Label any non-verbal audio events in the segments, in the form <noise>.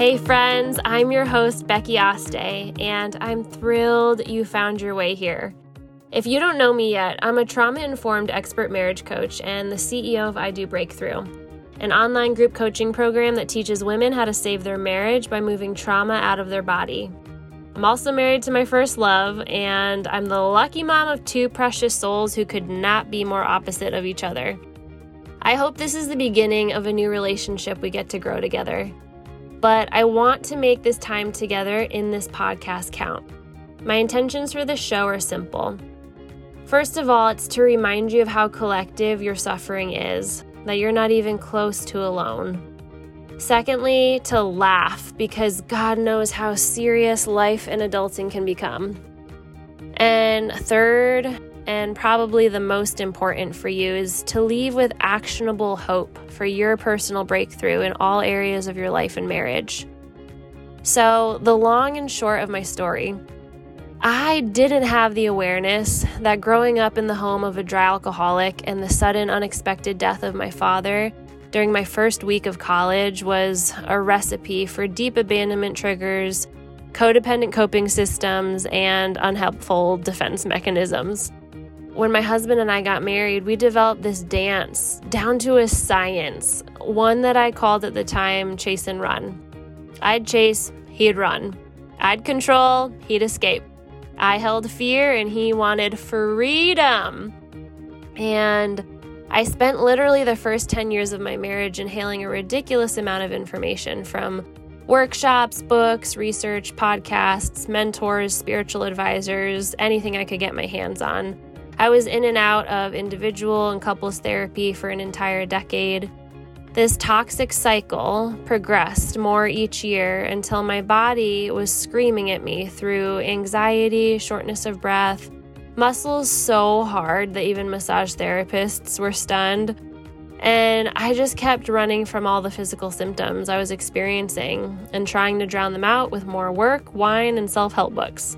Hey, friends, I'm your host, Becky Aste, and I'm thrilled you found your way here. If you don't know me yet, I'm a trauma informed expert marriage coach and the CEO of I Do Breakthrough, an online group coaching program that teaches women how to save their marriage by moving trauma out of their body. I'm also married to my first love, and I'm the lucky mom of two precious souls who could not be more opposite of each other. I hope this is the beginning of a new relationship we get to grow together. But I want to make this time together in this podcast count. My intentions for the show are simple. First of all, it's to remind you of how collective your suffering is, that you're not even close to alone. Secondly, to laugh because God knows how serious life and adulting can become. And third, and probably the most important for you, is to leave with actionable hope for your personal breakthrough in all areas of your life and marriage. So, the long and short of my story I didn't have the awareness that growing up in the home of a dry alcoholic and the sudden unexpected death of my father during my first week of college was a recipe for deep abandonment triggers, codependent coping systems, and unhelpful defense mechanisms. When my husband and I got married, we developed this dance down to a science, one that I called at the time chase and run. I'd chase, he'd run. I'd control, he'd escape. I held fear and he wanted freedom. And I spent literally the first 10 years of my marriage inhaling a ridiculous amount of information from workshops, books, research, podcasts, mentors, spiritual advisors, anything I could get my hands on. I was in and out of individual and couples therapy for an entire decade. This toxic cycle progressed more each year until my body was screaming at me through anxiety, shortness of breath, muscles so hard that even massage therapists were stunned. And I just kept running from all the physical symptoms I was experiencing and trying to drown them out with more work, wine, and self help books.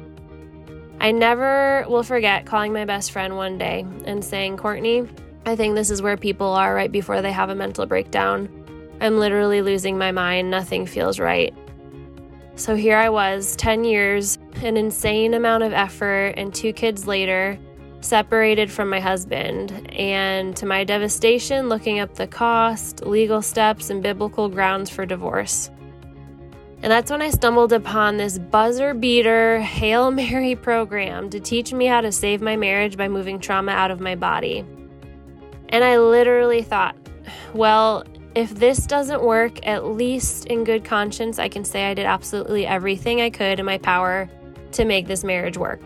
I never will forget calling my best friend one day and saying, Courtney, I think this is where people are right before they have a mental breakdown. I'm literally losing my mind. Nothing feels right. So here I was, 10 years, an insane amount of effort, and two kids later, separated from my husband. And to my devastation, looking up the cost, legal steps, and biblical grounds for divorce. And that's when I stumbled upon this buzzer beater Hail Mary program to teach me how to save my marriage by moving trauma out of my body. And I literally thought, well, if this doesn't work, at least in good conscience, I can say I did absolutely everything I could in my power to make this marriage work.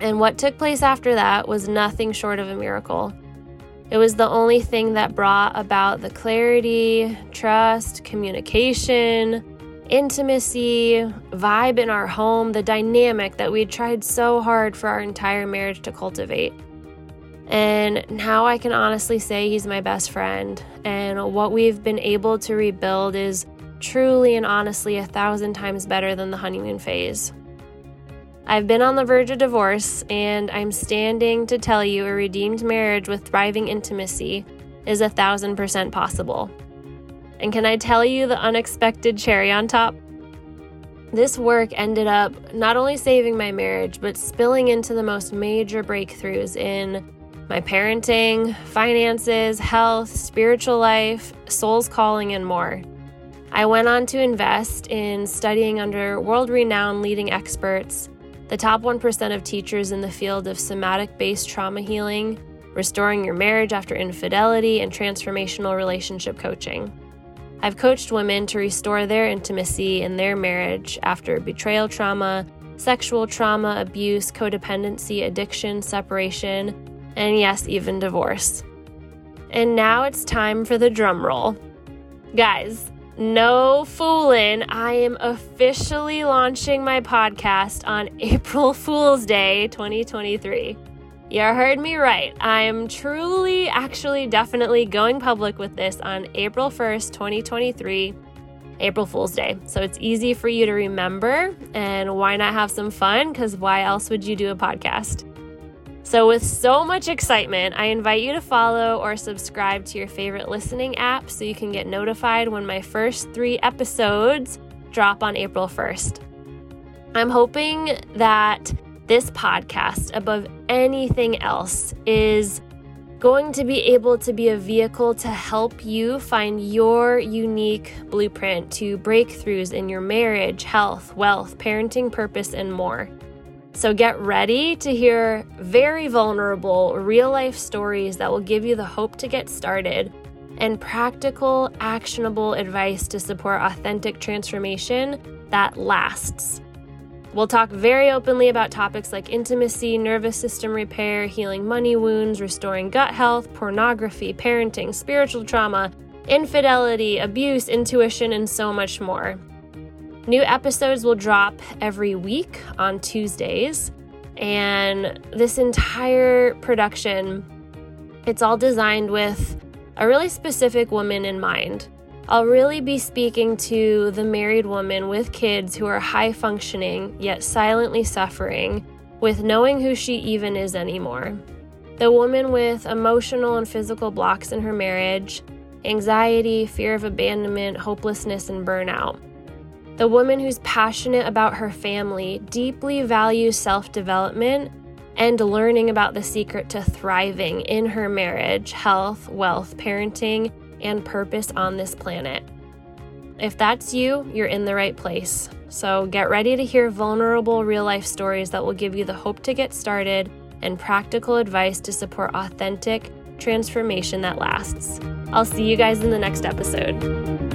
And what took place after that was nothing short of a miracle. It was the only thing that brought about the clarity, trust, communication, intimacy, vibe in our home, the dynamic that we'd tried so hard for our entire marriage to cultivate. And now I can honestly say he's my best friend. And what we've been able to rebuild is truly and honestly a thousand times better than the honeymoon phase. I've been on the verge of divorce, and I'm standing to tell you a redeemed marriage with thriving intimacy is a thousand percent possible. And can I tell you the unexpected cherry on top? This work ended up not only saving my marriage, but spilling into the most major breakthroughs in my parenting, finances, health, spiritual life, soul's calling, and more. I went on to invest in studying under world renowned leading experts, the top 1% of teachers in the field of somatic based trauma healing, restoring your marriage after infidelity, and transformational relationship coaching. I've coached women to restore their intimacy in their marriage after betrayal trauma, sexual trauma, abuse, codependency, addiction, separation, and yes, even divorce. And now it's time for the drum roll. Guys, no fooling, I am officially launching my podcast on <laughs> April Fool's Day 2023. You heard me right. I'm truly, actually, definitely going public with this on April 1st, 2023, April Fool's Day. So it's easy for you to remember. And why not have some fun? Because why else would you do a podcast? So, with so much excitement, I invite you to follow or subscribe to your favorite listening app so you can get notified when my first three episodes drop on April 1st. I'm hoping that this podcast, above anything else, is going to be able to be a vehicle to help you find your unique blueprint to breakthroughs in your marriage, health, wealth, parenting, purpose, and more. So get ready to hear very vulnerable, real life stories that will give you the hope to get started and practical, actionable advice to support authentic transformation that lasts. We'll talk very openly about topics like intimacy, nervous system repair, healing money wounds, restoring gut health, pornography, parenting, spiritual trauma, infidelity, abuse, intuition, and so much more. New episodes will drop every week on Tuesdays, and this entire production it's all designed with a really specific woman in mind. I'll really be speaking to the married woman with kids who are high functioning yet silently suffering with knowing who she even is anymore. The woman with emotional and physical blocks in her marriage, anxiety, fear of abandonment, hopelessness, and burnout. The woman who's passionate about her family, deeply values self development, and learning about the secret to thriving in her marriage, health, wealth, parenting, and purpose on this planet. If that's you, you're in the right place. So get ready to hear vulnerable real life stories that will give you the hope to get started and practical advice to support authentic transformation that lasts. I'll see you guys in the next episode.